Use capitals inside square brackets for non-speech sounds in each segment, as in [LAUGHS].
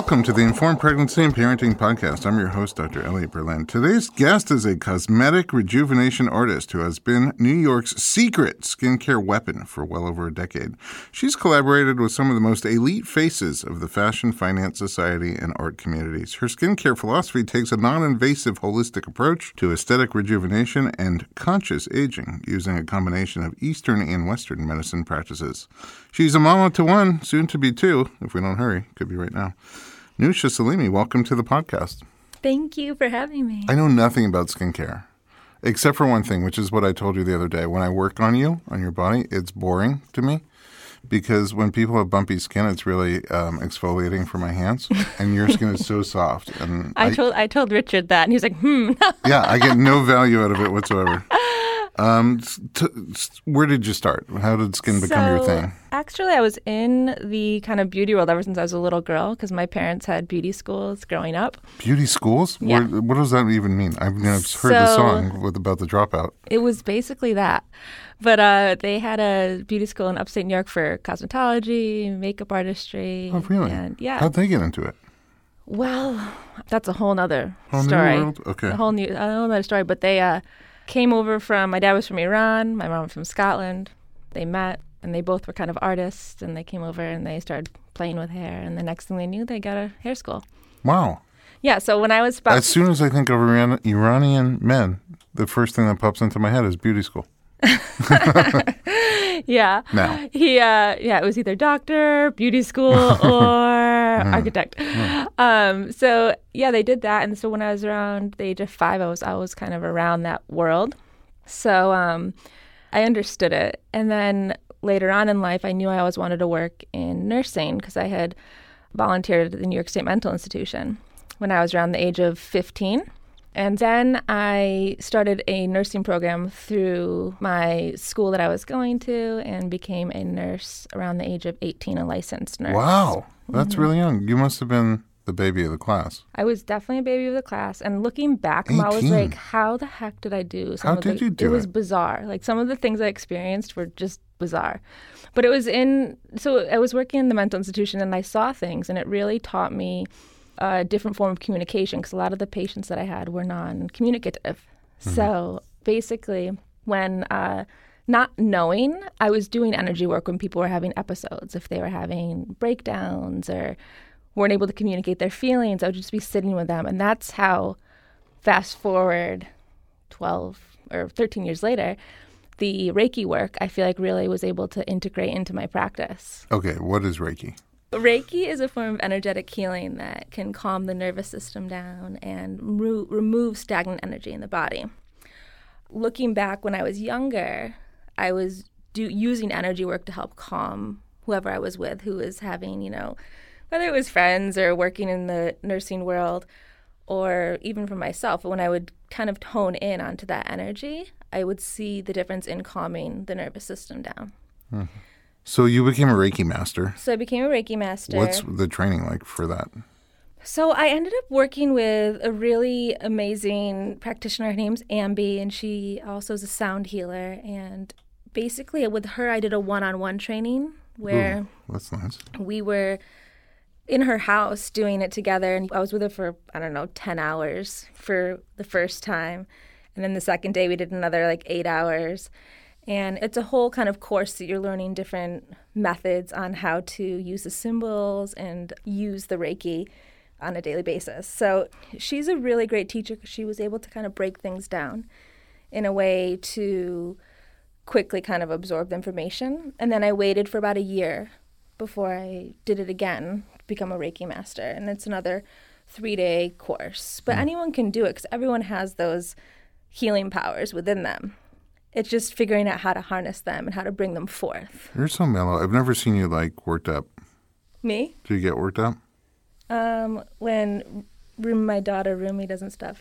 Welcome to the Informed Pregnancy and Parenting Podcast. I'm your host, Dr. Elliot Berlin. Today's guest is a cosmetic rejuvenation artist who has been New York's secret skincare weapon for well over a decade. She's collaborated with some of the most elite faces of the fashion, finance, society, and art communities. Her skincare philosophy takes a non invasive, holistic approach to aesthetic rejuvenation and conscious aging using a combination of Eastern and Western medicine practices. She's a mama to one, soon to be two, if we don't hurry. Could be right now. Nousha Salimi, welcome to the podcast. Thank you for having me. I know nothing about skincare, except for one thing, which is what I told you the other day. When I work on you, on your body, it's boring to me because when people have bumpy skin, it's really um, exfoliating for my hands, and your skin is so [LAUGHS] soft. And I told I told Richard that, and he was like, "Hmm." yeah, I get no value out of it whatsoever. [LAUGHS] Um, t- where did you start? How did skin become your thing? Actually, I was in the kind of beauty world ever since I was a little girl because my parents had beauty schools growing up. Beauty schools? Yeah. Where, what does that even mean? I've, I've heard the song with about the dropout. It was basically that. But uh, they had a beauty school in upstate New York for cosmetology, makeup artistry. Oh, really? And yeah. How'd they get into it? Well, that's a whole nother Whole new story. world? Okay. A whole new, a whole other story. But they uh, came over from. My dad was from Iran. My mom from Scotland. They met, and they both were kind of artists. And they came over and they started playing with hair. And the next thing they knew, they got a hair school. Wow. Yeah. So when I was about As soon as I think of Iran- Iranian men, the first thing that pops into my head is beauty school. [LAUGHS] [LAUGHS] [LAUGHS] yeah. Now. He uh yeah, it was either doctor, beauty school, [LAUGHS] or architect. Um so yeah, they did that and so when I was around the age of 5, I was I was kind of around that world. So um I understood it. And then later on in life, I knew I always wanted to work in nursing because I had volunteered at the New York State Mental Institution when I was around the age of 15. And then I started a nursing program through my school that I was going to and became a nurse around the age of 18, a licensed nurse. Wow. That's Mm-hmm. really young. You must have been the baby of the class. I was definitely a baby of the class. And looking back, I'm always like, how the heck did I do? Some How of the- did you do It It was bizarre. Like some of the things I experienced were just bizarre. But it was in, so I was working in the mental institution and I saw things and it really taught me a different form of communication because a lot of the patients that I had were non communicative. Mm-hmm. So basically, when, uh, not knowing, I was doing energy work when people were having episodes. If they were having breakdowns or weren't able to communicate their feelings, I would just be sitting with them. And that's how, fast forward 12 or 13 years later, the Reiki work, I feel like really was able to integrate into my practice. Okay, what is Reiki? Reiki is a form of energetic healing that can calm the nervous system down and remo- remove stagnant energy in the body. Looking back when I was younger, I was do- using energy work to help calm whoever I was with who was having, you know, whether it was friends or working in the nursing world or even for myself. When I would kind of tone in onto that energy, I would see the difference in calming the nervous system down. Mm-hmm. So you became a Reiki master. So I became a Reiki master. What's the training like for that? So I ended up working with a really amazing practitioner. Her name's Ambi, and she also is a sound healer. And basically, with her, I did a one-on-one training where Ooh, that's nice. we were in her house doing it together and i was with her for i don't know 10 hours for the first time and then the second day we did another like eight hours and it's a whole kind of course that you're learning different methods on how to use the symbols and use the reiki on a daily basis so she's a really great teacher because she was able to kind of break things down in a way to quickly kind of absorb the information and then i waited for about a year before I did it again, become a Reiki master. And it's another three day course. But mm. anyone can do it because everyone has those healing powers within them. It's just figuring out how to harness them and how to bring them forth. You're so mellow. I've never seen you like worked up. Me? Do you get worked up? Um, when Room, my daughter Rumi doesn't stop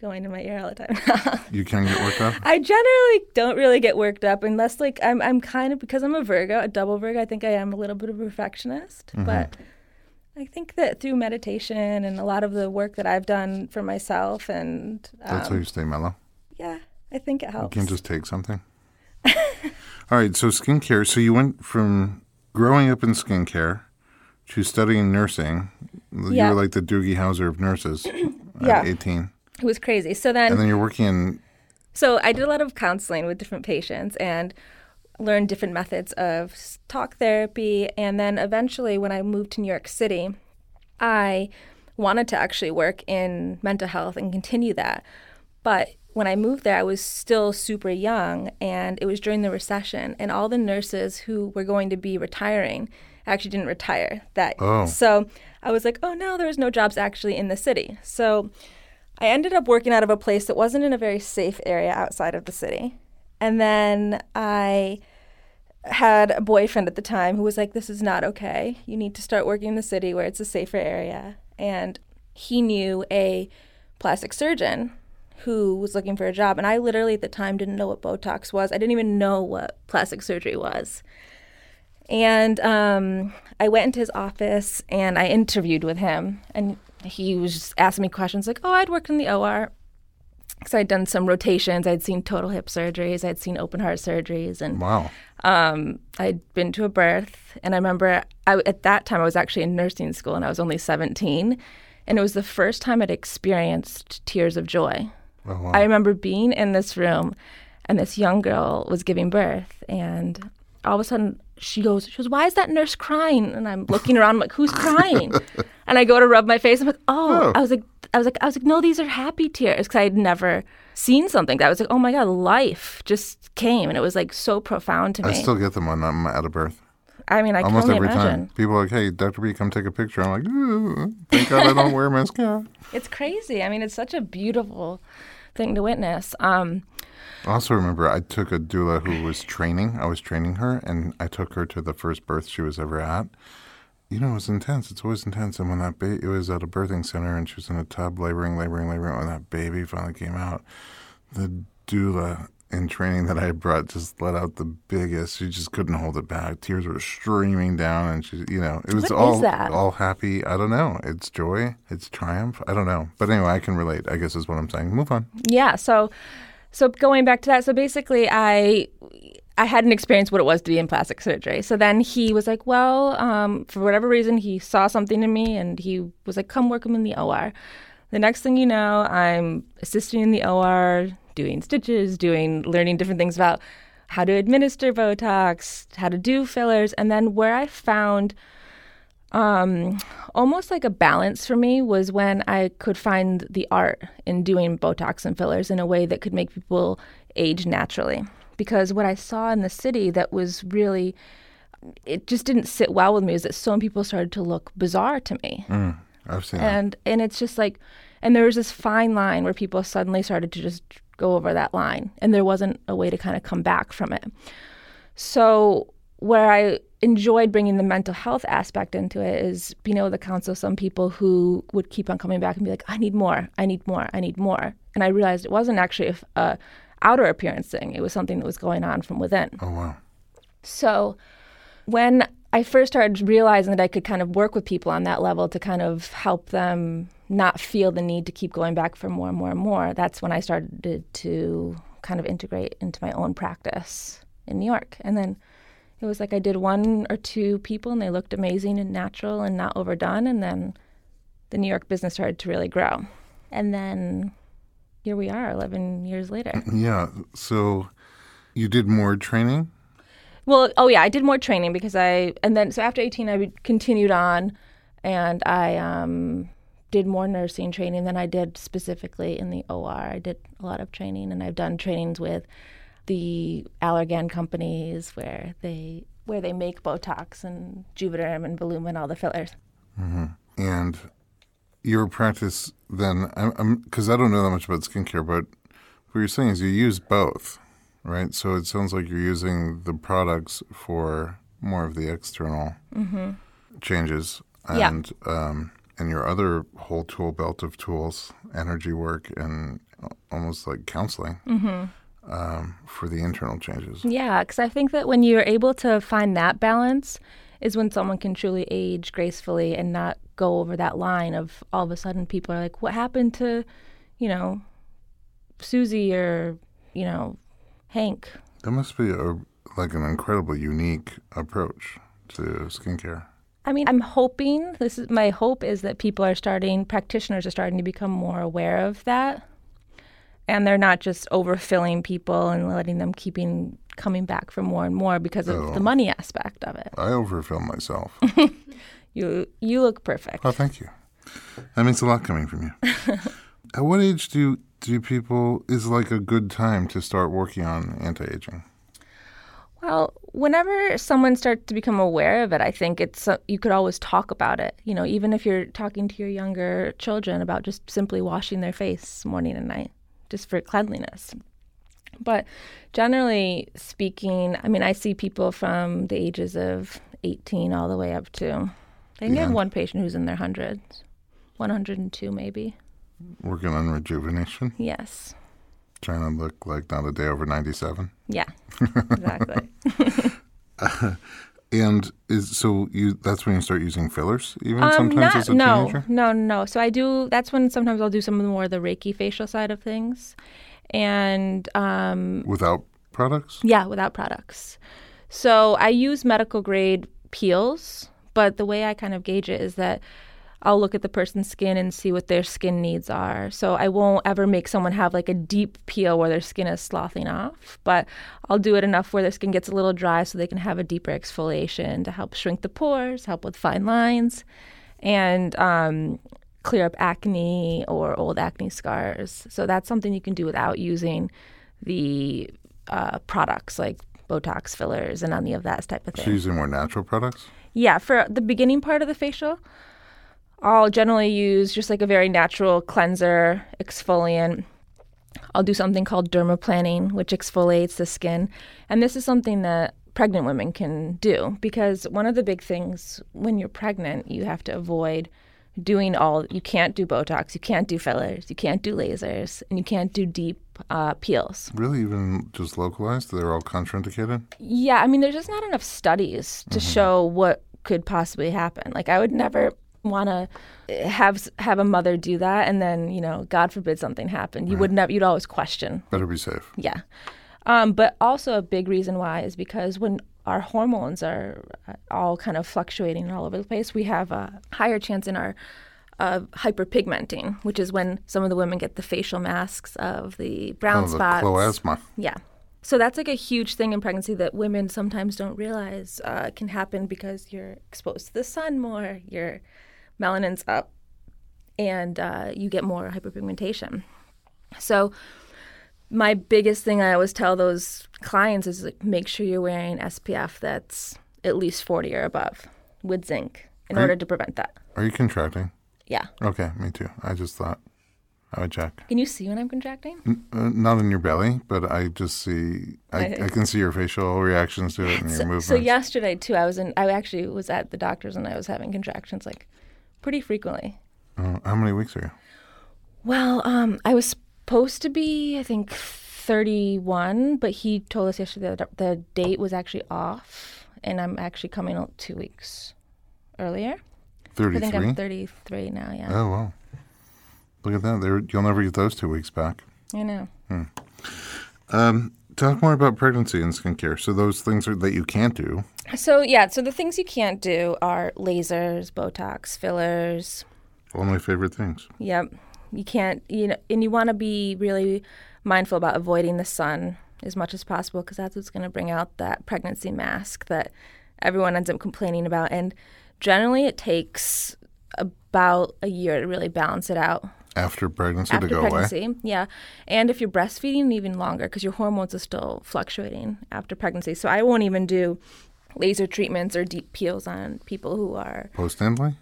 going in my ear all the time. [LAUGHS] You can get worked up? I generally don't really get worked up unless like I'm I'm kind of because I'm a Virgo, a double Virgo, I think I am a little bit of a perfectionist. But I think that through meditation and a lot of the work that I've done for myself and That's how um, you stay mellow. yeah, I think it helps. You can't just take something. [LAUGHS] All right, so skincare. So you went from growing up in skincare to studying nursing. Yeah. You were like the Doogie Howser of nurses [CLEARS THROAT] Yeah. at 18. it was crazy. So then And then you're working in, So I did a lot of counseling with different patients and learned different methods of talk therapy. And then eventually, when I moved to New York City, I wanted to actually work in mental health and continue that. But when I moved there, I was still super young, and it was during the recession, and all the nurses who were going to be retiring actually didn't retire. That Oh. so I was like, oh no, there was no jobs actually in the city. So I ended up working out of a place that wasn't in a very safe area outside of the city. And then I had a boyfriend at the time who was like, This is not okay. You need to start working in the city where it's a safer area. And he knew a plastic surgeon who was looking for a job. And I literally at the time didn't know what Botox was, I didn't even know what plastic surgery was. And um, I went into his office and I interviewed with him. And he was just asking me questions like, oh, I'd worked in the OR. Because I'd done some rotations. I'd seen total hip surgeries. I'd seen open heart surgeries. And wow. um, I'd been to a birth. And I remember I, at that time I was actually in nursing school and I was only 17. And it was the first time I'd experienced tears of joy. Oh, wow. I remember being in this room and this young girl was giving birth and all of a sudden she goes, she goes, why is that nurse crying? And I'm looking around, I'm like, who's crying? [LAUGHS] and I go to rub my face. I'm like, oh, Oh. I was like, I was like, I was like, no, these are happy tears because I had never seen something that I was like, oh my god, life just came, and it was like so profound to me. I still get them when I'm out of birth. I mean, I Almost every imagine. time. People are like, hey, Dr. B, come take a picture. I'm like, thank God I don't wear mascara. [LAUGHS] It's crazy. I mean, it's such a beautiful thing to witness. Um, I also remember I took a doula who was training. I was training her, and I took her to the first birth she was ever at. You know, it was intense. It's always intense. And when that baby, it was at a birthing center, and she was in a tub, laboring, laboring, laboring. When that baby finally came out, the doula in training that I brought just let out the biggest. She just couldn't hold it back. Tears were streaming down, and she, you know, it was What all all happy. I don't know. It's joy. It's triumph. I don't know. But anyway, I can relate. I guess is what I'm saying. Move on. yeah so so going back to that so basically i i hadn't experienced what it was to be in plastic surgery so then he was like well um, for whatever reason he saw something in me and he was like come work him in the or the next thing you know i'm assisting in the or doing stitches doing learning different things about how to administer botox how to do fillers and then where i found um, almost like a balance for me was when I could find the art in doing Botox and fillers in a way that could make people age naturally. Because what I saw in the city that was really, it just didn't sit well with me is that so many people started to look bizarre to me. Mm, I've seen that. And and it's just like, and there was this fine line where people suddenly started to just go over that line, and there wasn't a way to kind of come back from it. So where I enjoyed bringing the mental health aspect into it is being able to counsel some people who would keep on coming back and be like, I need more, I need more, I need more. And I realized it wasn't actually a, a uh, outer appearance thing; it was something that was going on from within. Oh wow. So when I first started realizing that I could kind of work with people on that level to kind of help them not feel the need to keep going back for more and more and more, that's when I started to kind of integrate into my own practice in New York. And then it was like I did one or two people and they looked amazing and natural and not overdone. And then the New York business started to really grow. And then here we are 11 years later. Yeah. So you did more training? Well, oh yeah, I did more training because I, and then so after 18, I continued on and I um, did more nursing training than I did specifically in the OR. I did a lot of training and I've done trainings with the Allergan companies where they where they make Botox and Juvederm and Voluma and all the fillers. And your practice then, because I don't know that much about skincare, but what you're saying is you use both, right? So it sounds like you're using the products for more of the external changes, Yeah. and um, and your other whole tool belt of tools, energy work, and almost like counseling um, for the internal changes. Yeah, because I think that when you're able to find that balance is when someone can truly age gracefully and not go over that line of all of a sudden people are like, what happened to, you know, Susie or, you know, Hank? That must be a like an incredibly unique approach to skincare. I mean, I'm hoping this is my hope is that people are starting, practitioners are starting to become more aware of that. And they're not just overfilling people and letting them keeping coming back for more and more because of the money aspect of it. I overfill myself. [LAUGHS] You you look perfect. oh, thank you. That means a lot coming from you. [LAUGHS] At what age do do people is like a good time to start working on anti-aging? Well, whenever someone starts to become aware of it, I think it's uh, you could always talk about it. You know, even if you're talking to your younger children about just simply washing their face morning and night, just for cleanliness. But generally speaking, I mean, I see people from the ages of 18 all the way up to. I think I have one patient who's in their hundreds, 102 maybe. Working on rejuvenation, Yes. trying to look like not a day over ninety-seven. Yeah. Exactly. [LAUGHS] And is so you that's when you start using fillers, even Um, sometimes not, as a no, teenager. no, no. no. So I do. That's when sometimes I'll do some of the more of the Reiki facial side of things, and um, Without products? yeah, without products. So I use medical grade peels, but the way I kind of gauge it is that I'll look at the person's skin and see what their skin needs are. So I won't ever make someone have like a deep peel where their skin is sloughing off, but I'll do it enough where their skin gets a little dry so they can have a deeper exfoliation to help shrink the pores, help with fine lines, and um, clear up acne or old acne scars. So that's something you can do without using the uh, products like Botox fillers and any of that type of thing. So using more natural products? Yeah, for the beginning part of the facial, I'll generally use just like a very natural cleanser, exfoliant. I'll do something called dermaplaning, which exfoliates the skin. And this is something that pregnant women can do because one of the big things when you're pregnant, you have to avoid doing all, you can't do Botox, you can't do fillers, you can't do lasers, and you can't do deep uh, peels. Really, even just localized? They're all contraindicated? Yeah, I mean, there's just not enough studies to show what could possibly happen. Like, I would never want to have have a mother do that, and then you know, God forbid something happened. You would never. You'd always question. Better be safe. Yeah, um, but also a big reason why is because when our hormones are uh, all kind of fluctuating all over the place, we have a higher chance in our of hyperpigmenting, which is when some of the women get the facial masks of the brown Oh, the spots. chloasma. Yeah. So that's like a huge thing in pregnancy that women sometimes don't realize uh, can happen because you're exposed to the sun more, your melanin's up, and uh, you get more hyperpigmentation. So my biggest thing I always tell those clients is like make sure you're wearing SPF that's at least 40 or above with zinc in Right. order to prevent that. Are you contracting? Yeah. Okay, me too. I just thought I would check. Can you see when I'm contracting? Uh, not in your belly, but I just see, I, I can see your facial reactions to it and your So, movements. so yesterday too, I was in. I actually was at the doctor's and I was having contractions like pretty frequently. Oh, how many weeks are you? Well, um, I was supposed to be, I think, 31, but he told us yesterday that the date was actually off, and I'm actually coming out two weeks earlier. I 33? think I'm 33 now. Yeah, Oh, wow. Look at that. There, you'll never get those two weeks back. I know. Hmm. Um, talk more about pregnancy and skincare. So those things are, that you can't do. So yeah, so the things you can't do are lasers, Botox, fillers. All my favorite things. Yep, you can't. You know, and you want to be really mindful about avoiding the sun as much as possible because that's what's going to bring out that pregnancy mask that everyone ends up complaining about. And generally, it takes about a year to really balance it out After pregnancy after to go away. pregnancy. Yeah, and if you're breastfeeding, even longer because your hormones are still fluctuating after pregnancy. So I won't even do laser treatments or deep peels on people who are. Postnatally?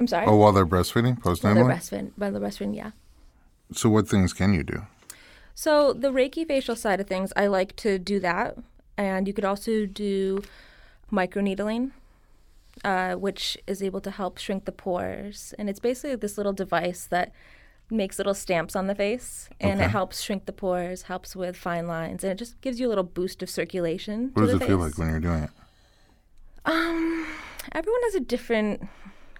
I'm sorry. Oh, while they're breastfeeding? while Postnatally? they're breastfeeding, while they're breastfeeding, yeah. so what things can you do? So the Reiki facial side of things, I like to do that, and you could also do microneedling, uh, which is able to help shrink the pores, and it's basically this little device that makes little stamps on the face, and Okay. it helps shrink the pores, helps with fine lines, and it just gives you a little boost of circulation. What to does it feel like when you're doing it? Um, everyone has a different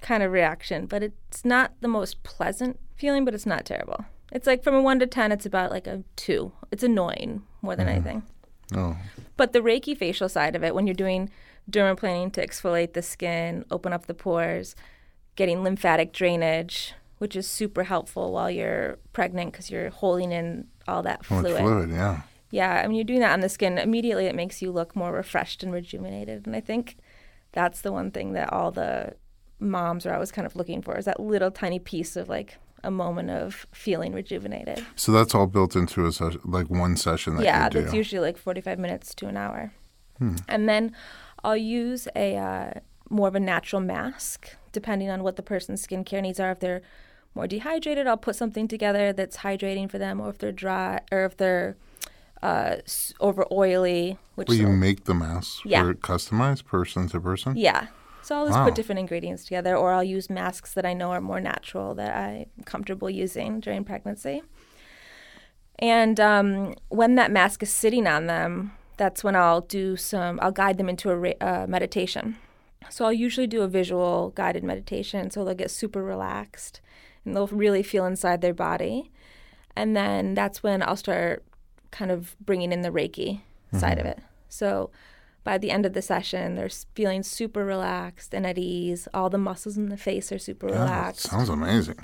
kind of reaction, but it's not the most pleasant feeling, but it's not terrible. It's like from a one to ten, it's about like a two. It's annoying more than anything. Oh, But the Reiki facial side of it, when you're doing dermaplaning to exfoliate the skin, open up the pores, getting lymphatic drainage, which is super helpful while you're pregnant because you're holding in all that much fluid. fluid, yeah. Yeah, I mean, you're doing that on the skin, immediately it makes you look more refreshed and rejuvenated. And I think that's the one thing that all the moms are always kind of looking for is that little tiny piece of like a moment of feeling rejuvenated. So that's all built into a ses- like one session that yeah, you do. that's usually like 45 minutes to an hour. Hmm. And then I'll use a uh, more of a natural mask, depending on what the person's skincare needs are. If they're more dehydrated, I'll put something together that's hydrating for them, or if they're dry, or if they're uh, over oily, which Well, you will- make the masks Yeah. for customized person to person. yeah. So I'll just Wow. put different ingredients together, or I'll use masks that I know are more natural that I'm comfortable using during pregnancy. And um, when that mask is sitting on them, that's when I'll do some. I'll guide them into a uh, meditation. So I'll usually do a visual guided meditation, so they'll get super relaxed and they'll really feel inside their body. And then that's when I'll start kind of bringing in the Reiki side of it. So by the end of the session, they're feeling super relaxed and at ease. All the muscles in the face are super Yeah, relaxed. sounds amazing.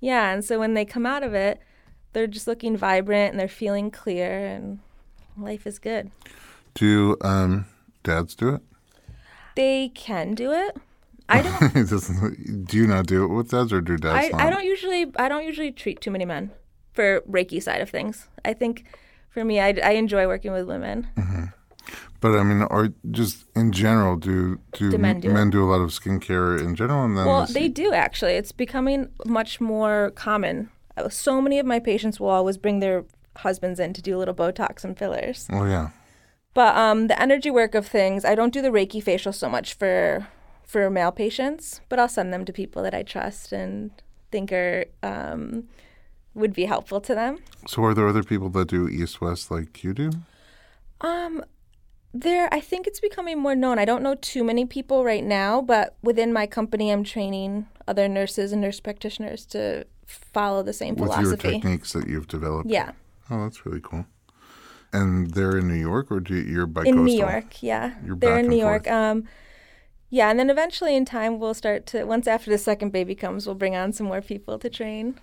Yeah, and so when they come out of it, they're just looking vibrant and they're feeling clear, and life is good. Do um, dads do it? They can do it. I don't. [LAUGHS] Do you not do it with dads or do dads I, not? I don't usually. I don't usually treat too many men for Reiki side of things. I think for me, I, I enjoy working with women. But I mean, or just in general, do do, Do men do it? do a lot of skincare in general? And then Well, they do actually. It's becoming much more common. Uh, So many of my patients will always bring their husbands in to do a little Botox and fillers. Oh yeah. But um, the energy work of things, I don't do the Reiki facial so much for for male patients, but I'll send them to people that I trust and think are um, would be helpful to them. So are there other people that do east west like you do? Um, there, I think it's becoming more known. I don't know too many people right now, but within my company, I'm training other nurses and nurse practitioners to follow the same With your philosophy. techniques that you've developed? Yeah, Oh, that's really cool. And they're in New York, or do you, you're bi in New York. Yeah, You're they're in New York. Um, yeah, and then eventually in time we'll start to. Once after the second baby comes, we'll bring on some more people to train.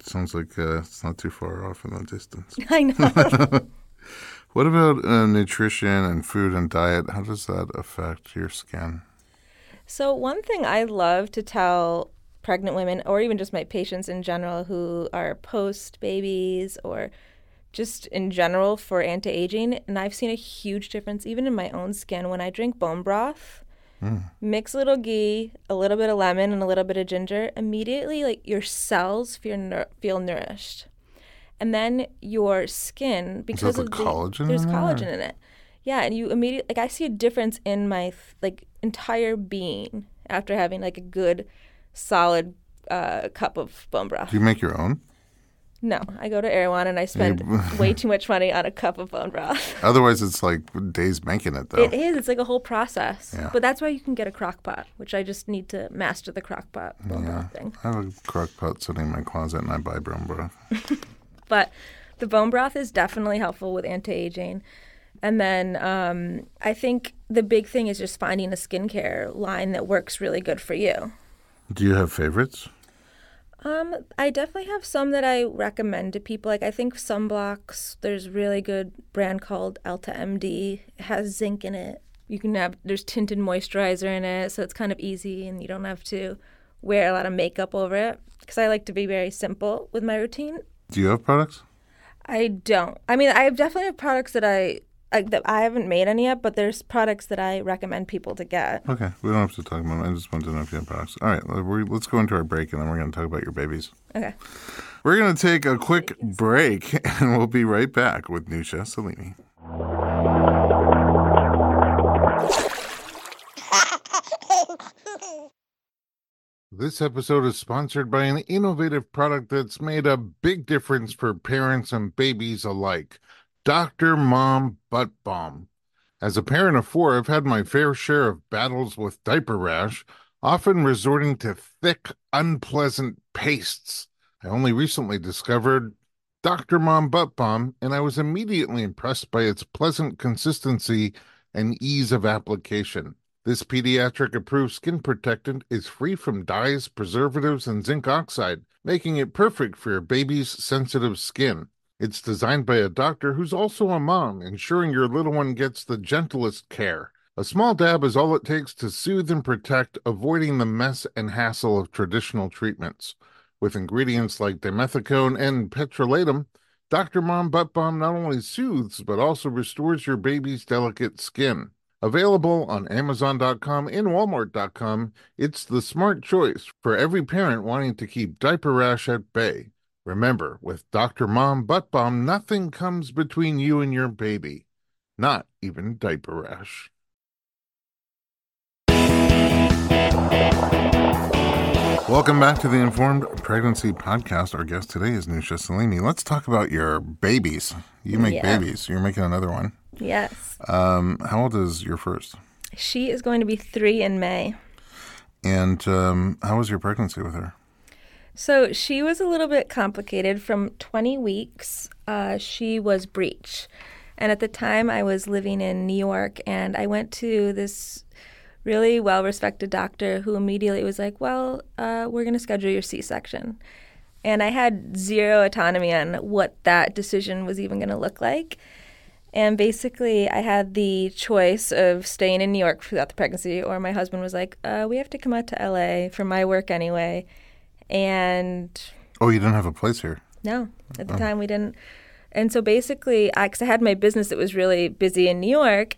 Sounds like uh, it's not too far off in the distance. [LAUGHS] I know. [LAUGHS] What about uh, nutrition and food and diet? How does that affect your skin? So, one thing I love to tell pregnant women, or even just my patients in general who are post babies or just in general for anti aging, and I've seen a huge difference even in my own skin when I drink bone broth. Mix a little ghee, a little bit of lemon, and a little bit of ginger. Immediately, like your cells feel feel nourished, and then your skin because of the collagen there's in collagen in it. Yeah, and you immediately like I see a difference in my like entire being after having like a good, solid uh, cup of bone broth. Do you make your own? No, I go to Erewhon and I spend [LAUGHS] way too much money on a cup of bone broth. [LAUGHS] Otherwise, it's like days making it, though. It is. It's like a whole process. Yeah. But that's why you can get a crock pot, which I just need to master the crock pot bone broth thing. I have a crock pot sitting in my closet and I buy bone broth. [LAUGHS] But the bone broth is definitely helpful with anti aging. And then um, I think the big thing is just finding a skincare line that works really good for you. Do you have favorites? Um, I definitely have some that I recommend to people. Like I think sunblocks. There's really good brand called Elta MD. It has zinc in it. You can have there's tinted moisturizer in it, so it's kind of easy, and you don't have to wear a lot of makeup over it. Because I like to be very simple with my routine. Do you have products? I don't. I mean, I definitely have products that I like that I haven't made any yet, but there's products that I recommend people to get. Okay, we don't have to talk about them. I just wanted to know if you have products. All right, we're, let's go into our break and then we're going to talk about your babies. Okay. We're going to take a quick break [LAUGHS] and we'll be right back with Nousha Salimi. [LAUGHS] This episode is sponsored by an innovative product that's made a big difference for parents and babies alike Dr. Mom Butt Balm. As a parent of four, I've had my fair share of battles with diaper rash, often resorting to thick, unpleasant pastes. I only recently discovered Dr. Mom Butt Balm, and I was immediately impressed by its pleasant consistency and ease of application. This pediatric approved skin protectant is free from dyes, preservatives, and zinc oxide, making it perfect for your baby's sensitive skin. It's designed by a doctor who's also a mom, ensuring your little one gets the gentlest care. A small dab is all it takes to soothe and protect, avoiding the mess and hassle of traditional treatments. With ingredients like dimethicone and petrolatum, Dr. Mom Butt Balm not only soothes but also restores your baby's delicate skin. Available on Amazon.com and Walmart.com, it's the smart choice for every parent wanting to keep diaper rash at bay. Remember, with Dr. Mom Butt Balm, nothing comes between you and your baby, not even diaper rash. Welcome back to the Informed Pregnancy Podcast. Our guest today is Nousha Salimi. Let's talk about your babies. You make Yeah. babies. You're making another one. Yes. Um, how old is your first? She is going to be three in May. And um, how was your pregnancy with her? So she was a little bit complicated. From 20 weeks, uh, she was breech. And at the time, I was living in New York, and I went to this really well respected doctor who immediately was like, Well, uh, we're going to schedule your C section. And I had zero autonomy on what that decision was even going to look like. And basically, I had the choice of staying in New York throughout the pregnancy, or my husband was like, uh, We have to come out to LA for my work anyway. And Oh, you didn't have a place here. no, at the time we didn't. And so basically, because I, had my business that was really busy in New York,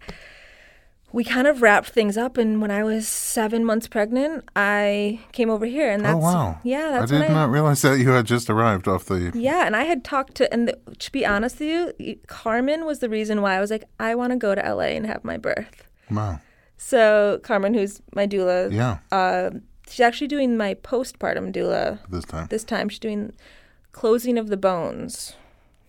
we kind of wrapped things up. And when I was seven months pregnant, I came over here. And that's, oh, wow. yeah, that's I did I, not realize that you had just arrived off the. yeah, and I had talked to, and the, to be honest with you, Carmen was the reason why I was like, I want to go to LA and have my birth. Wow. So Carmen, who's my doula, Yeah, uh, she's actually doing my postpartum doula this time. this time. She's doing closing of the bones,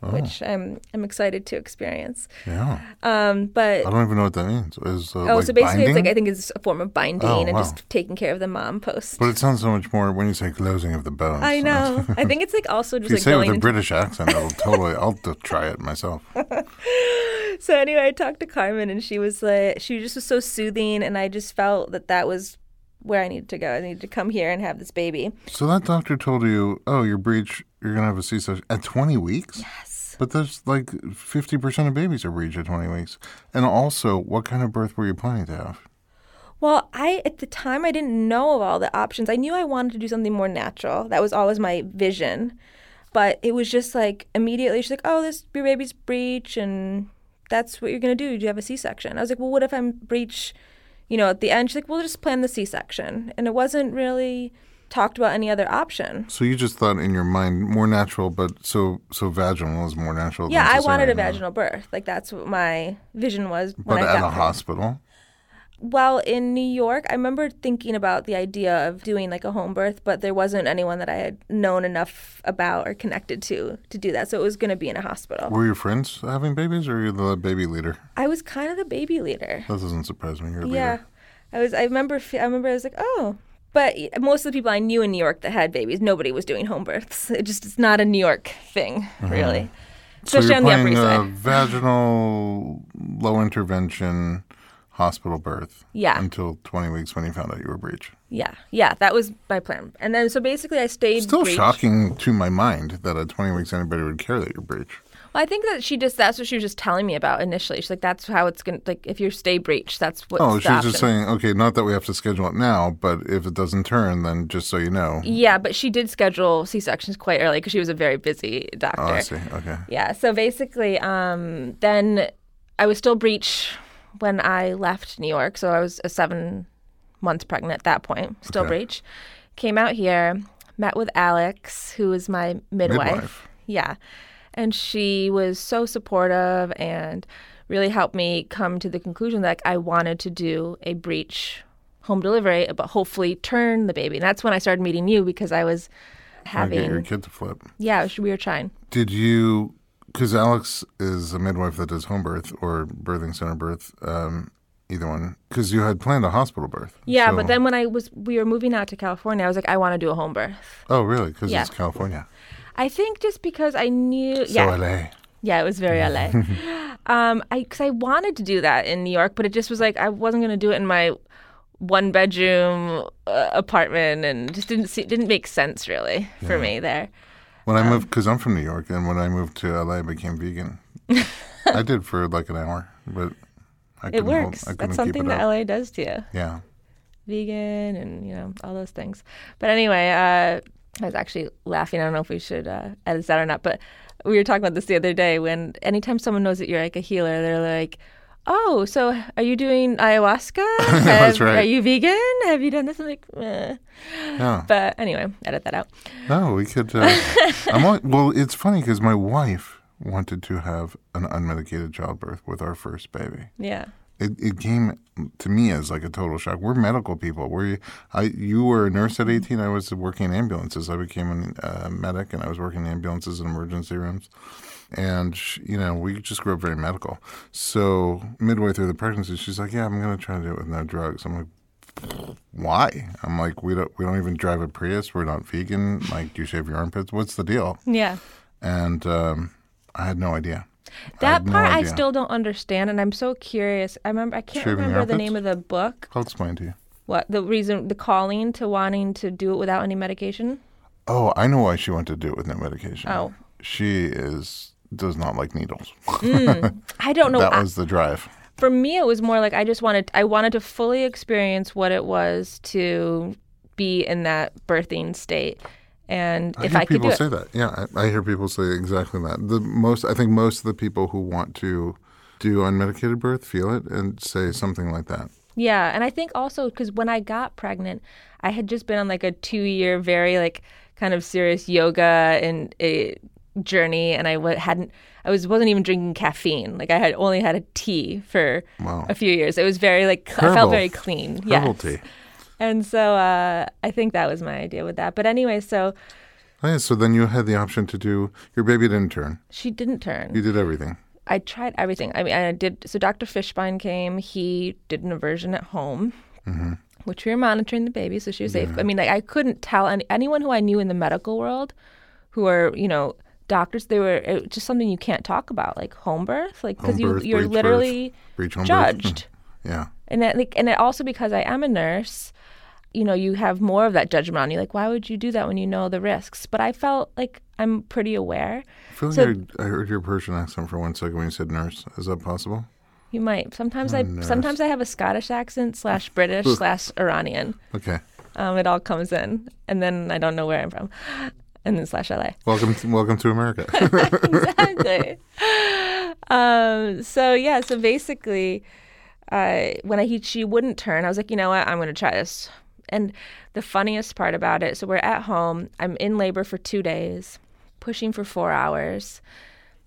Oh. which I'm I'm excited to experience. Yeah. Um, but I don't even know what that means. Is uh, oh, like so basically, binding? it's like I think it's a form of binding Oh, and wow. just taking care of the mom post. But it sounds so much more when you say closing of the bones. I know. I [LAUGHS] think it's like also just If you like say it going with a British accent, I'll totally. I'll try it myself. [LAUGHS] so anyway, I talked to Carmen, and she was like, she just was so soothing, and I just felt that that was where I needed to go. I needed to come here and have this baby. So that doctor told you, "Oh, your breech, you're gonna have a C-section at 20 weeks." Yes. But there's like 50% of babies are breech at 20 weeks. And also, what kind of birth were you planning to have? Well, I at the time I didn't know of all the options. I knew I wanted to do something more natural. That was always my vision. But it was just like immediately she's like, "Oh, this your baby's breech, and that's what you're gonna do. Do you have a C-section?" I was like, "Well, what if I'm breech?" You know, at the end, she's like, "We'll just plan the C-section," and it wasn't really talked about any other option. So you just thought in your mind more natural, but so so vaginal is more natural. Yeah, I wanted a vaginal birth. Like that's what my vision was But when I at got a hospital. While in New York, I remember thinking about the idea of doing like a home birth, but there wasn't anyone that I had known enough about or connected to to do that. So it was going to be in a hospital. Were your friends having babies, or were you the baby leader? I was kind of the baby leader. That doesn't surprise me. You're Yeah, leader. I was. I remember. I remember. I was like, oh. But most of the people I knew in New York that had babies, nobody was doing home births. It just it's not a New York thing, mm-hmm. really. So Especially you're on the Upper playing East a Side. vaginal, low intervention hospital birth. Yeah. Until 20 weeks when you found out you were breech. Yeah, yeah, that was my plan. And then so basically, I stayed. Still breech. shocking to my mind that at 20 weeks anybody would care that you're breech. Well, I think that she just that's what she was just telling me about initially. She's like, that's how it's gonna like if you stay breech, that's what. Oh, the she's just saying, okay, not that we have to schedule it now, but if it doesn't turn, then just so you know. Yeah, but she did schedule C sections quite early because she was a very busy doctor. Oh, I see. Okay. Yeah. So basically, um, then I was still breech when I left New York. So I was a seven months pregnant at that point, still Okay. breech. Came out here, met with Alex, who is my midwife. Midwife. Yeah. And she was so supportive and really helped me come to the conclusion that like, I wanted to do a breech home delivery, but hopefully turn the baby. And that's when I started meeting you because I was having. your kid to flip. yeah, we were trying. Did you, because Alex is a midwife that does home birth or birthing center birth, um, either one, because you had planned a hospital birth. Yeah, So- but then when I was we were moving out to California, I was like, I want to do a home birth. Oh, really? Because Yeah. it's California. I think just because I knew, So yeah, LA. yeah, it was very LA. [LAUGHS] um, I because I wanted to do that in New York, but it just was like I wasn't going to do it in my one bedroom uh, apartment, and just didn't see, didn't make sense really for me there. When Um, I moved, because I'm from New York, and when I moved to LA, I became vegan. [LAUGHS] I did for like an hour, but I It hold- works. I couldn't That's something that. LA does to you. Yeah. vegan and you know all those things. But anyway, uh, I was actually laughing. I don't know if we should uh, edit that or not, but we were talking about this the other day. When anytime someone knows that you're like a healer, they're like, "Oh, so are you doing ayahuasca? [LAUGHS] That's right. Are you vegan? Have you done this?" I'm like, eh. Yeah. but anyway, edit that out. No, we could. Uh, [LAUGHS] I'm on, well, it's funny because my wife wanted to have an unmedicated childbirth with our first baby. Yeah, It, it came to me as like a total shock. We're medical people. We're, I, you were a nurse at 18. I was working in ambulances. I became a uh, medic and I was working in ambulances and emergency rooms. And, sh- you know, we just grew up very medical. So midway through the pregnancy, she's like, yeah, I'm going to try to do it with no drugs. I'm like, why? I'm like, we don't, we don't even drive a Prius. We're not vegan. Like, do you shave your armpits? What's the deal? yeah. And um, I had no idea. I That no part I still don't understand, and I'm so curious. I remember I can't Shaving remember the name of the book. I'll explain to you. What the reason? The calling to wanting to do it without any medication. Oh, I know why she wanted to do it with no medication. Oh. She is does not like needles. Mm, [LAUGHS] I don't know. that I- was the drive. for me it was more like i just wanted i wanted to fully experience what it was to be in that birthing state and I if i could do people it say that. Yeah, I, I hear people say exactly that. The most, I think, most of the people who want to do unmedicated birth feel it and say something like that. yeah and i think also because when i got pregnant i had just been on like a two year very like kind of serious yoga and a journey and i w- hadn't i was wasn't even drinking caffeine like i had only had a tea for Wow. a few years it was very like i felt very clean Herbal yes. tea. and so uh, i think that was my idea with that but anyway so Oh, yeah, so then you had the option to do your baby didn't turn. she didn't turn You did everything. I tried everything. I mean, I did. So Dr. Fischbein came. He did an aversion at home, which we were monitoring the baby, so she was safe. I mean, like I couldn't tell any, anyone who I knew in the medical world, who are you know doctors. They were it just something you can't talk about, like home birth, like because you you're literally breech home birth. judged. Yeah. And that, like, and it also because I am a nurse, you know, you have more of that judgment on you. Like, why would you do that when you know the risks? But I felt like I'm pretty aware. I feel like So- I, heard, I heard your Persian accent for one second when you said nurse. Is that possible? You might. Sometimes I sometimes I have a Scottish accent slash [LAUGHS] British slash Iranian. Okay. Um, it all comes in, and then I don't know where I'm from, and then slash LA. Welcome, to, welcome to America. [LAUGHS] exactly. um, so yeah, so basically, uh, when I he, she wouldn't turn, I was like, you know what, I'm going to try this. And the funniest part about it, so we're at home. I'm in labor for two days, pushing for four hours.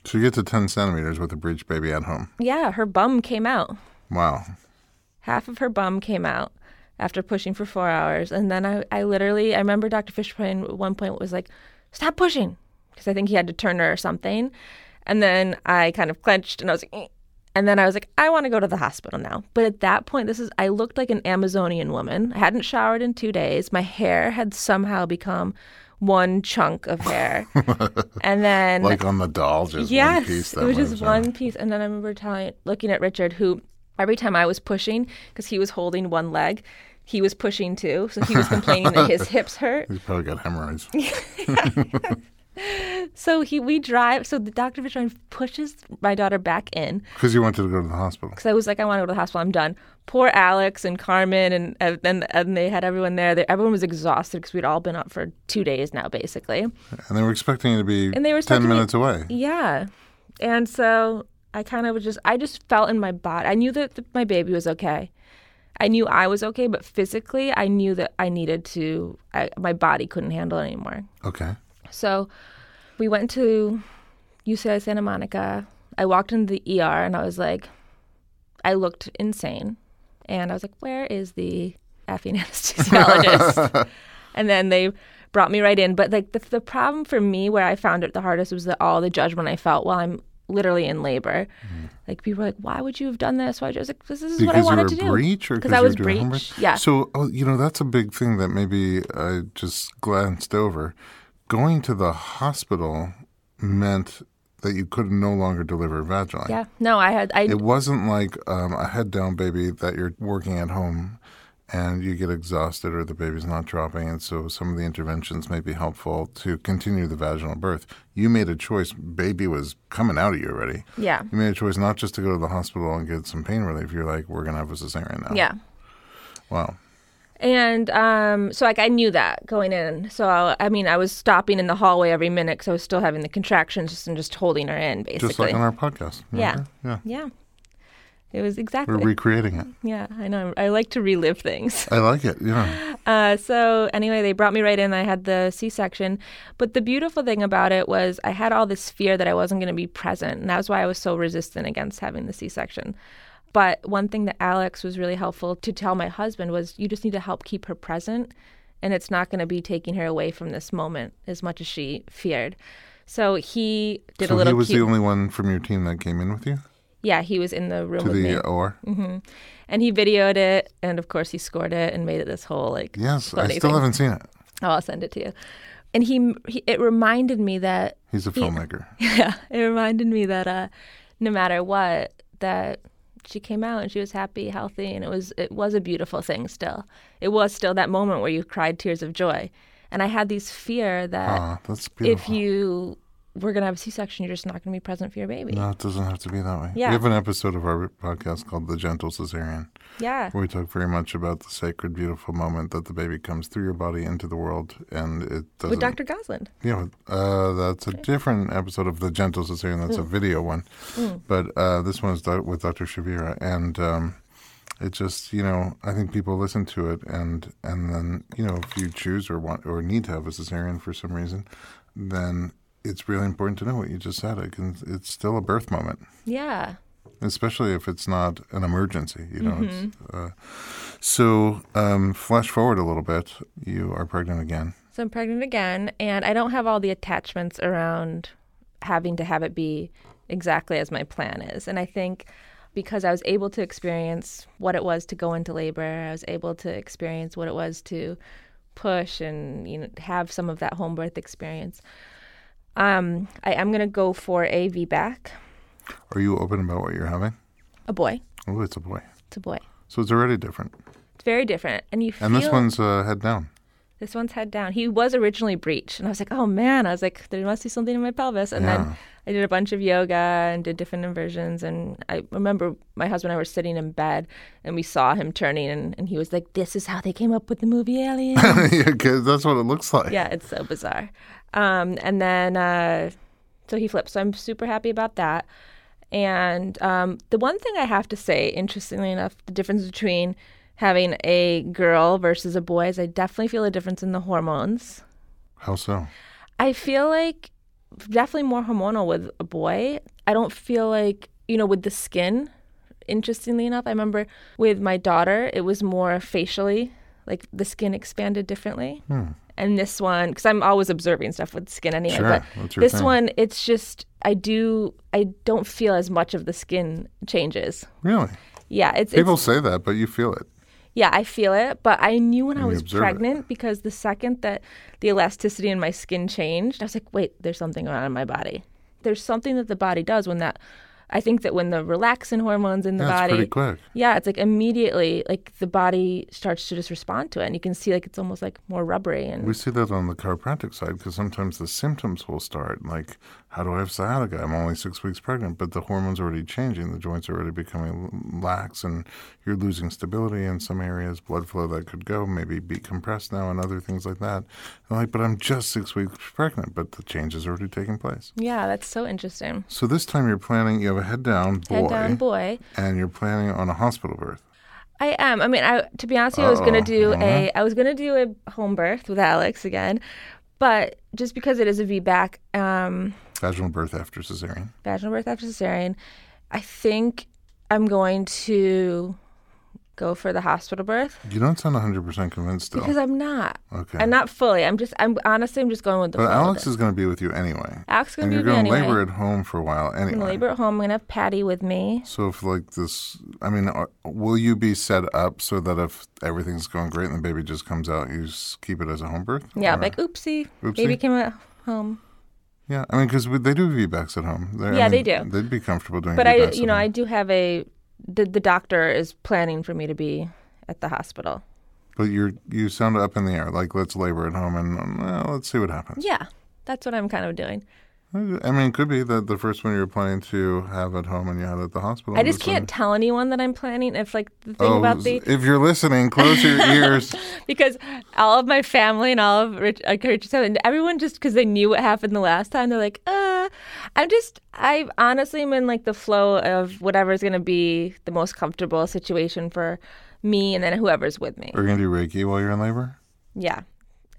so you get to 10 centimeters with a breech baby at home. Yeah, her bum came out. Wow. half of her bum came out after pushing for four hours. And then I, I literally, I remember Dr. Fischbein at one point was like, stop pushing, because I think he had to turn her or something. And then I kind of clenched and I was like, "Eh." and then I was like, I want to go to the hospital now. But at that point, this is, I looked like an Amazonian woman. I hadn't showered in two days. My hair had somehow become one chunk of hair. [LAUGHS] and then Like on the doll, just yes, one piece. That it was just one piece. And then I remember telling, looking at Richard, who every time I was pushing, because he was holding one leg, he was pushing too. So he was complaining that his [LAUGHS] hips hurt. He's probably got hemorrhoids. [LAUGHS] So he, we drive. So the Dr. Fischbein pushes my daughter back in Because you wanted to go to the hospital. because I was like, I want to go to the hospital. I'm done. Poor Alex and Carmen, and and then and they had everyone there. They, everyone was exhausted because we'd all been up for two days now, basically. And they were expecting you to be And they were 10 expecting me- minutes away. Yeah. And so I kind of was just, I just felt in my body. I knew that th- my baby was okay. I knew I was okay, but physically, I knew that I needed to, I, my body couldn't handle it anymore. Okay. So we went to UCI Santa Monica. I walked into the ER and I was like, I looked insane. And I was like, where is the effing [LAUGHS] anesthesiologist? [LAUGHS] and then they brought me right in. But like the, the problem for me where I found it the hardest was that all the judgment I felt while I'm literally in labor. Like people were like, why would you have done this? Why would you? I was like, this is what I Because wanted to do. breach or because because I was doing home breech. birth? Yeah. So, oh, you know, that's a big thing that maybe I just glanced over. Going to the hospital meant that you could no longer deliver vaginally. yeah. No, I had I It wasn't like um, a head down baby that you're working at home and you get exhausted or the baby's not dropping. And so some of the interventions may be helpful to continue the vaginal birth. You made a choice. Baby was coming out of you already. yeah. You made a choice not just to go to the hospital and get some pain relief. You're like, we're going to have a cesarean now. Yeah. Wow. And um, so, like, I knew that going in. So, I, I mean, I was stopping in the hallway every minute because I was still having the contractions just, and just holding her in, basically. Just like on our podcast. Yeah. Yeah. yeah. It was exactly. We're recreating it. yeah, I know. I like to relive things. I like it. Yeah. [LAUGHS] Uh, so anyway, they brought me right in. I had the C-section, but the beautiful thing about it was I had all this fear that I wasn't going to be present, and that was why I was so resistant against having the C-section. But one thing that Alex was really helpful to tell my husband was, you just need to help keep her present, and it's not going to be taking her away from this moment as much as she feared. So he did so a little he was cute. the only one from your team that came in with you yeah, he was in the room to with me, the OR? and he videoed it, and of course he scored it and made it this whole like Yes. I still thing. haven't seen it. Oh, I'll send it to you. And he, he it reminded me that He's a filmmaker. [LAUGHS] yeah, it reminded me that uh, no matter what, that she came out and she was happy, healthy, and it was it was a beautiful thing. Still, it was still that moment where you cried tears of joy. And I had these fear that Ah, if you were gonna have a C-section, you're just not gonna be present for your baby. No, it doesn't have to be that way. Yeah. We have an episode of our podcast called The Gentle Cesarean, Yeah, where we talk very much about the sacred, beautiful moment that the baby comes through your body into the world, and it doesn't. with Dr. Gosland. Yeah, uh, that's a different episode of The Gentle Cesarean. That's a video one. But uh, this one is with Dr. Shavira. And um, it just, you know, I think people listen to it. And, and then, you know, if you choose or want or need to have a cesarean for some reason, then it's really important to know what you just said. It can, it's still a birth moment, Yeah, especially if it's not an emergency, you know. It's, uh, so, um, flash forward a little bit. You are pregnant again. So I'm pregnant again, and I don't have all the attachments around having to have it be exactly as my plan is. And I think because I was able to experience what it was to go into labor, I was able to experience what it was to push and you know have some of that home birth experience. Um, I am gonna go for a VBAC, Are you open about what you're having? a boy. Oh, it's a boy. It's a boy. So it's already different. It's very different, and you feel And this one's uh, head down. This one's head down. He was originally breech, and I was like, oh man, I was like, there must be something in my pelvis. And Yeah. then I did a bunch of yoga and did different inversions. And I remember my husband and I were sitting in bed, and we saw him turning, and, and he was like, this is how they came up with the movie Alien. [LAUGHS] yeah, that's what it looks like. yeah, it's so bizarre. Um, and then uh, so he flipped. So I'm super happy about that. And um, the one thing I have to say, interestingly enough, the difference between having a girl versus a boy is I definitely feel a difference in the hormones. How so? I feel like definitely more hormonal with a boy. I don't feel like, you know, with the skin, interestingly enough, I remember with my daughter, it was more facially, like the skin expanded differently. And this one, because I'm always observing stuff with skin anyway, Sure. but this thing. one, it's just I do I don't feel as much of the skin changes. Really? Yeah, it's, People it's say that, but you feel it. yeah, I feel it, but I knew when I was observe it. pregnant because the second that the elasticity in my skin changed, I was like, wait, there's something going on in my body. There's something that the body does when that. I think that when the relaxin hormones in the Yeah, it's body, pretty quick. yeah, it's like immediately like the body starts to just respond to it, and you can see like it's almost like more rubbery and We see that on the chiropractic side because sometimes the symptoms will start like, how do I have sciatica? I'm only six weeks pregnant, but the hormones are already changing. The joints are already becoming lax, and you're losing stability in some areas. Blood flow that could go, maybe be compressed now, and other things like that. I'm like, but I'm just six weeks pregnant, but the change is already taking place. yeah, that's so interesting. So this time you're planning. You have a head down boy, Head down boy. and you're planning on a hospital birth. I am. I mean, I to be honest, with you, I was gonna do Uh-oh. a I was gonna do a home birth with Alex again, but just because it is a VBAC, um, Vaginal birth after cesarean. vaginal birth after cesarean, I think I'm going to go for the hospital birth You don't sound 100% convinced still. because I'm not. okay. I'm not fully. I'm just. I'm honestly. I'm just going with the. But Alex is going to be with you anyway. Alex is gonna and be you're with me going to anyway. labor at home for a while I'm anyway. gonna labor at home. I'm gonna have Patty with me. So if like this, I mean, are, will you be set up so that if everything's going great and the baby just comes out, you just keep it as a home birth? Yeah, Or- like oopsie, Oopsie? baby came at home. Yeah. I mean, because they do VBACs at home. They're- I Yeah, they mean, do. They'd be comfortable doing. That. But I, you know, home. I do have a. The, the doctor is planning for me to be at the hospital. But you're you sound up in the air. Like let's labor at home and um, well, let's see what happens. Yeah, that's what I'm kind of doing. I mean, it could be that the first one you're planning to have at home and you had at the hospital. I just can't tell anyone that I'm planning. If like the thing Oh, about the if you're listening, close your [LAUGHS] ears. because all of my family and all of Rich, like Richard's family, and everyone just because they knew what happened the last time, they're like, uh, I'm just, I've honestly am in like the flow of whatever's gonna be the most comfortable situation for me and then whoever's with me. Are you gonna do Reiki while you're in labor? Yeah,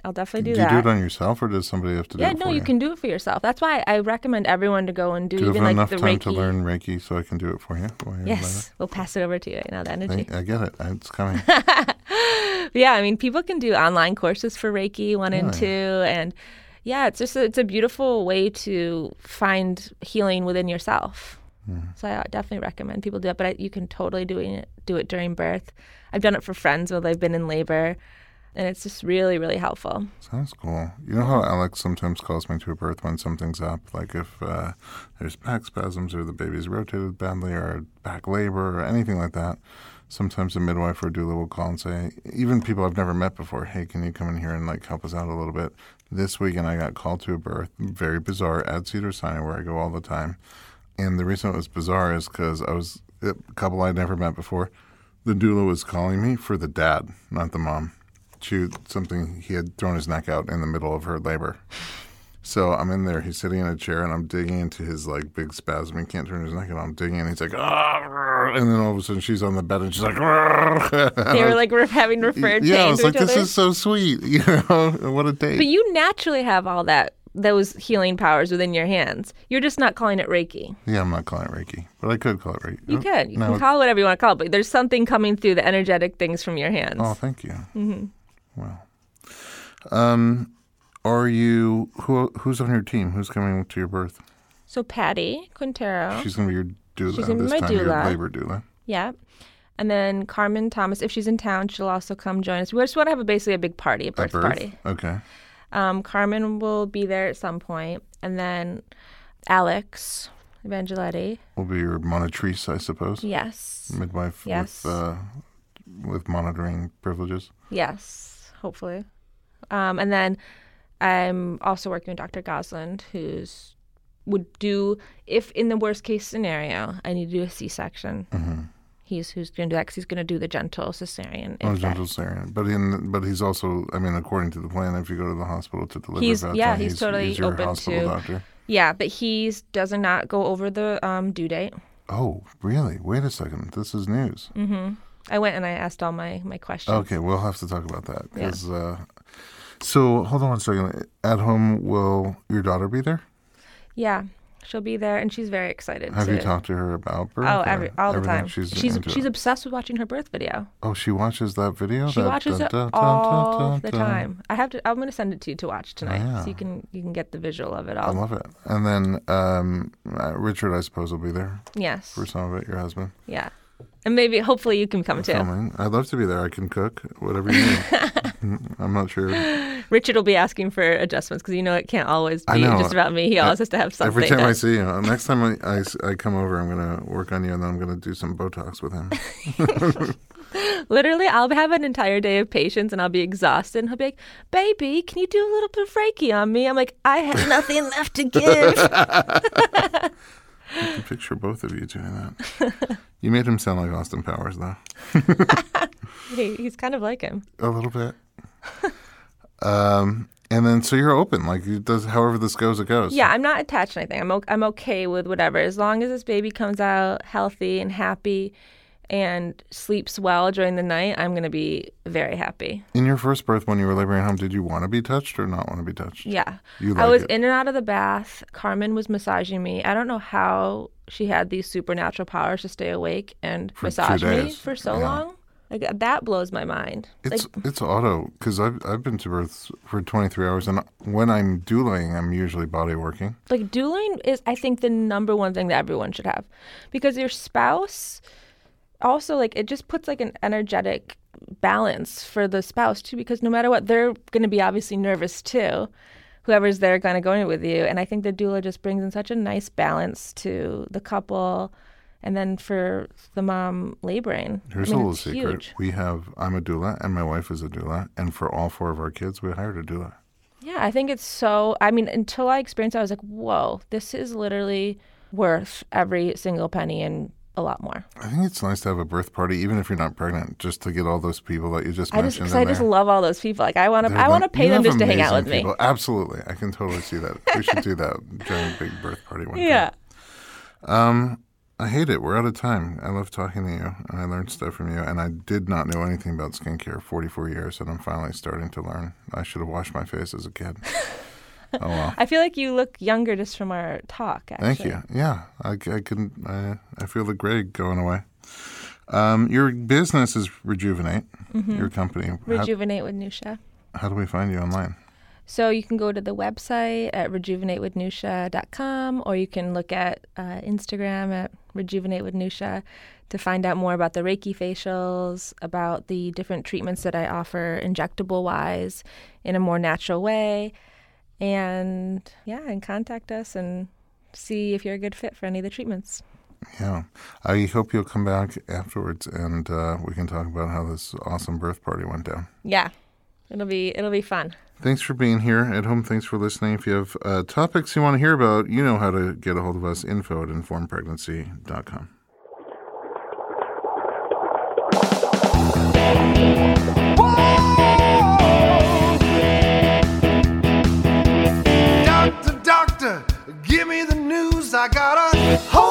I'll definitely do, do you that. do it on yourself, or does somebody have to do yeah, it no, for you you? can do it for yourself. That's why I recommend everyone to go and do, Do you have even like enough the time Reiki. to learn Reiki so I can do it for you? Yes, we'll pass it over to you right now. The energy. I, I get it. It's coming. [LAUGHS] yeah, I mean, people can do online courses for Reiki one and two, and yeah, it's just a, it's a beautiful way to find healing within yourself. Hmm. So I definitely recommend people do it, but I, you can totally do it do it during birth. I've done it for friends while they've been in labor, and it's just really really helpful. Sounds cool. You know how Alex sometimes calls me to a birth when something's up, like if uh, there's back spasms or the baby's rotated badly or back labor or anything like that. Sometimes a midwife or doula will call and say, even people I've never met before, hey, can you come in here and like help us out a little bit? This weekend I got called to a birth, very bizarre, at Cedar Sinai where I go all the time. And the reason it was bizarre is because I was a couple I'd never met before. The doula was calling me for the dad, not the mom. She something he had thrown his neck out in the middle of her labor. So I'm in there. He's sitting in a chair, and I'm digging into his like big spasm. He can't turn his neck, and I'm digging, and he's like, ah, and then all of a sudden she's on the bed, and she's like, They were like having referred yeah. I was like, this other. is so sweet. [LAUGHS] You know, what a date. But you naturally have all that those healing powers within your hands. You're just not calling it Reiki. yeah, I'm not calling it Reiki, but I could call it Reiki. You could. You no, can call it whatever you want to call it, but there's something coming through the energetic things from your hands. Oh, thank you. Mm-hmm. Well, um, are you who? Who's on your team? Who's coming to your birth? So Patty Quintero, She's gonna be your doula She's gonna be my time. Your doula. labor doula. yeah, and then Carmen Thomas, if she's in town, she'll also come join us. We just want to have a, basically a big party, a birth, birth. party. Okay. Um, Carmen will be there at some point, and then Alex Evangeletti, Will be your monitrice, I suppose. yes, Midwife Yes. with uh, with monitoring privileges. yes, hopefully, um, and then I'm also working with Dr. Gosland, who's would do if in the worst case scenario I need to do a C-section. Mm-hmm. He's who's going to do that 'cause he's going to do the gentle cesarean. Oh, that- gentle cesarean. But in but he's also I mean, according to the plan, if you go to the hospital to deliver, He's- that's yeah, when he's totally he's your open hospital to- doctor. Yeah, but he's does not go over the um, due date. Oh, really? Wait a second. This is news. I went and I asked all my my questions. Okay, we'll have to talk about that. Yeah. 'cause, uh, so hold on one second. At home, will your daughter be there? Yeah, She'll be there, and she's very excited. Have to... you talked to her about birth? Oh, every all the time. She's She's she's obsessed with watching her birth video. Oh, she watches that video. She That watches dun, it dun, all dun, the time. I have to. I'm gonna send it to you to watch tonight, yeah. so you can you can get the visual of it all. I love it. And then um, uh, Richard, I suppose, will be there yes. for some of it. Your husband Yeah. And maybe hopefully you can come too. filming. I'd love to be there. I can cook whatever you need. [LAUGHS] I'm not sure. Richard will be asking for adjustments because you know it can't always be just about me. He always has to have something. Every time I see you, uh, next time I, I, I come over, I'm gonna work on you, and then I'm gonna do some Botox with him. [LAUGHS] Literally, I'll have an entire day of patience and I'll be exhausted. And he'll be like, "Baby, can you do a little bit of Reiki on me?" I'm like, "I have nothing left to give." [LAUGHS] I can picture both of you doing that. [LAUGHS] You made him sound like Austin Powers, though. [LAUGHS] he, he's kind of like him. A little bit. um, and then so you're open, like it does. However this goes, it goes. Yeah, I'm not attached to anything. I'm o- I'm okay with whatever as long as this baby comes out healthy and happy and sleeps well during the night. I'm gonna be very happy. In your first birth, when you were laboring at home, did you want to be touched or not want to be touched? Yeah. You I was it. in and out of the bath. Carmen was massaging me. I don't know how she had these supernatural powers to stay awake and For massage me for so Yeah. long. Like uh, that blows my mind. It's like it's auto because I've I've been to births for 23 hours, and when I'm doulaing, I'm usually body working. like doulaing is I think the number one thing that everyone should have. Because your spouse also like it just puts like an energetic balance for the spouse too because no matter what they're going to be obviously nervous too whoever's there kind of going with you and i think the doula just brings in such a nice balance to the couple and then for the mom laboring Here's I mean, a little secret: huge. we have I'm a doula, and my wife is a doula, and for all four of our kids, we hired a doula. Yeah, I think it's so. I mean, until I experienced it, I was like, whoa, this is literally worth every single penny and a lot more. I think it's nice to have a birth party, even if you're not pregnant, just to get all those people that you just I just, mentioned. cause I in just love all those people. Like, I want to, I want to pay them just to hang out with amazing me. people. Absolutely, I can totally see that. We should do that during a big birth party one. Yeah. Um, I hate it. We're out of time. I love talking to you, and I learned stuff from you. And I did not know anything about skincare. Forty-four years, and I'm finally starting to learn. I should have washed my face as a kid. [LAUGHS] oh. [LAUGHS] I feel like you look younger just from our talk. Actually. Thank you. Yeah, I, I can. I, I feel the gray going away. Um, your business is Rejuvenate. Mm-hmm. Your company. How, Rejuvenate with Nousha. how do we find you online? So you can go to the website at rejuvenatewithnousha.com or you can look at uh, Instagram at rejuvenate with Nousha to find out more about the Reiki facials, about the different treatments that I offer injectable wise in a more natural way. And yeah, and contact us and see if you're a good fit for any of the treatments. Yeah, I hope you'll come back afterwards, and uh, we can talk about how this awesome birth party went down. Yeah. It'll be it'll be fun. Thanks for being here at home. Thanks for listening. If you have uh, topics you want to hear about, you know how to get a hold of us. Info at informedpregnancy.com. I got a